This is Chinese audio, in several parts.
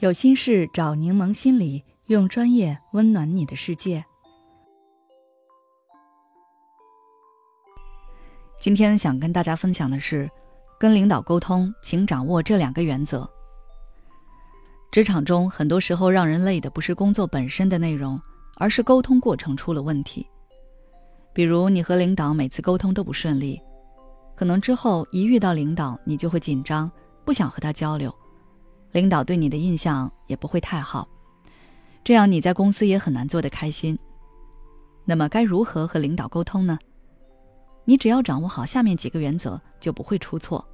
有心事找柠檬心理，用专业温暖你的世界。今天想跟大家分享的是，跟领导沟通，请掌握这两个原则。职场中很多时候让人累的不是工作本身的内容，而是沟通过程出了问题。比如你和领导每次沟通都不顺利，可能之后一遇到领导，你就会紧张，不想和他交流。领导对你的印象也不会太好，这样你在公司也很难做得开心。那么该如何和领导沟通呢？你只要掌握好下面几个原则，就不会出错。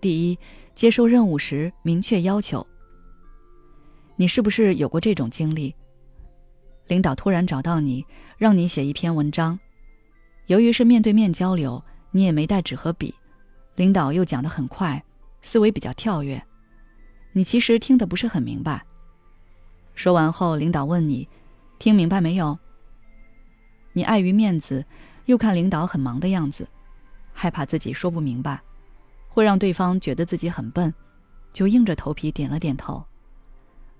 第一，接收任务时明确要求。你是不是有过这种经历？领导突然找到你，让你写一篇文章，由于是面对面交流，你也没带纸和笔，领导又讲得很快，思维比较跳跃。你其实听得不是很明白。说完后，领导问你：“听明白没有？”你碍于面子，又看领导很忙的样子，害怕自己说不明白，会让对方觉得自己很笨，就硬着头皮点了点头。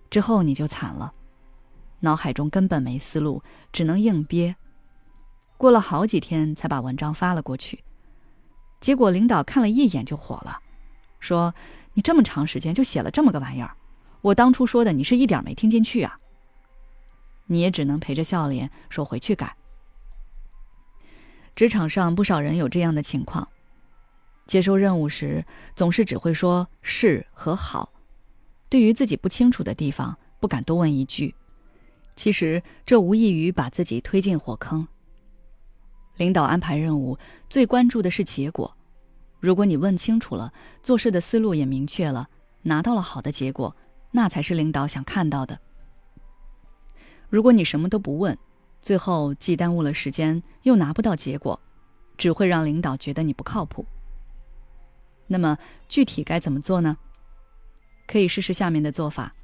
之后你就惨了，脑海中根本没思路，只能硬憋。过了好几天才把文章发了过去，结果领导看了一眼就火了，说。你这么长时间就写了这么个玩意儿，我当初说的你是一点没听进去啊。你也只能陪着笑脸说回去改。职场上不少人有这样的情况，接收任务时总是只会说是和好，对于自己不清楚的地方不敢多问一句，其实这无异于把自己推进火坑。领导安排任务最关注的是结果。如果你问清楚了，做事的思路也明确了，拿到了好的结果，那才是领导想看到的。如果你什么都不问，最后既耽误了时间，又拿不到结果，只会让领导觉得你不靠谱。那么具体该怎么做呢？可以试试下面的做法：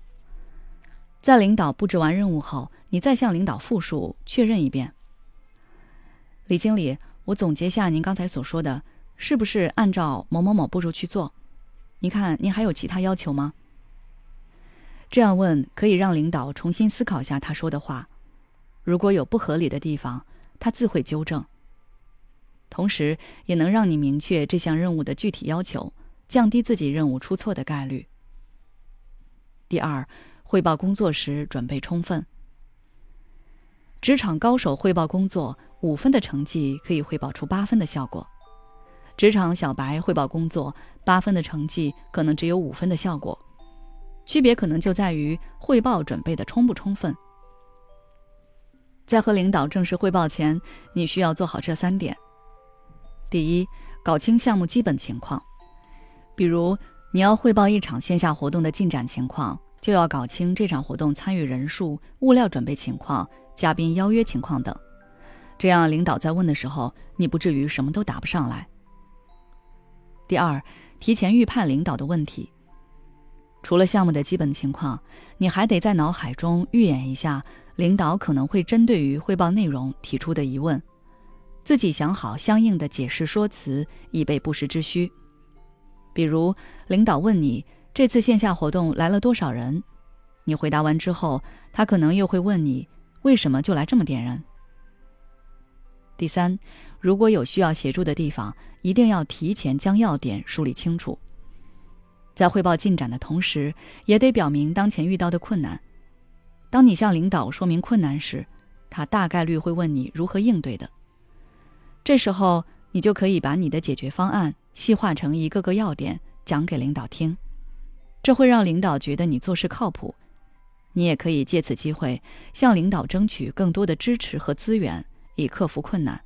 在领导布置完任务后，你再向领导复述确认一遍。李经理，我总结下您刚才所说的。是不是按照某某某步骤去做？你看，您还有其他要求吗？这样问可以让领导重新思考下他说的话，如果有不合理的地方，他自会纠正。同时，也能让你明确这项任务的具体要求，降低自己任务出错的概率。第二，汇报工作时准备充分。职场高手汇报工作，五分的成绩可以汇报出八分的效果。职场小白汇报工作，八分的成绩可能只有五分的效果，区别可能就在于汇报准备的充不充分。在和领导正式汇报前，你需要做好这三点：第一，搞清项目基本情况，比如你要汇报一场线下活动的进展情况，就要搞清这场活动参与人数、物料准备情况、嘉宾邀约情况等，这样领导在问的时候，你不至于什么都答不上来。第二，提前预判领导的问题。除了项目的基本情况，你还得在脑海中预演一下领导可能会针对于汇报内容提出的疑问，自己想好相应的解释说辞，以备不时之需。比如，领导问你这次线下活动来了多少人，你回答完之后，他可能又会问你为什么就来这么点人。第三，如果有需要协助的地方，一定要提前将要点梳理清楚。在汇报进展的同时，也得表明当前遇到的困难。当你向领导说明困难时，他大概率会问你如何应对的。这时候，你就可以把你的解决方案细化成一个个要点，讲给领导听。这会让领导觉得你做事靠谱。你也可以借此机会向领导争取更多的支持和资源。以克服困难。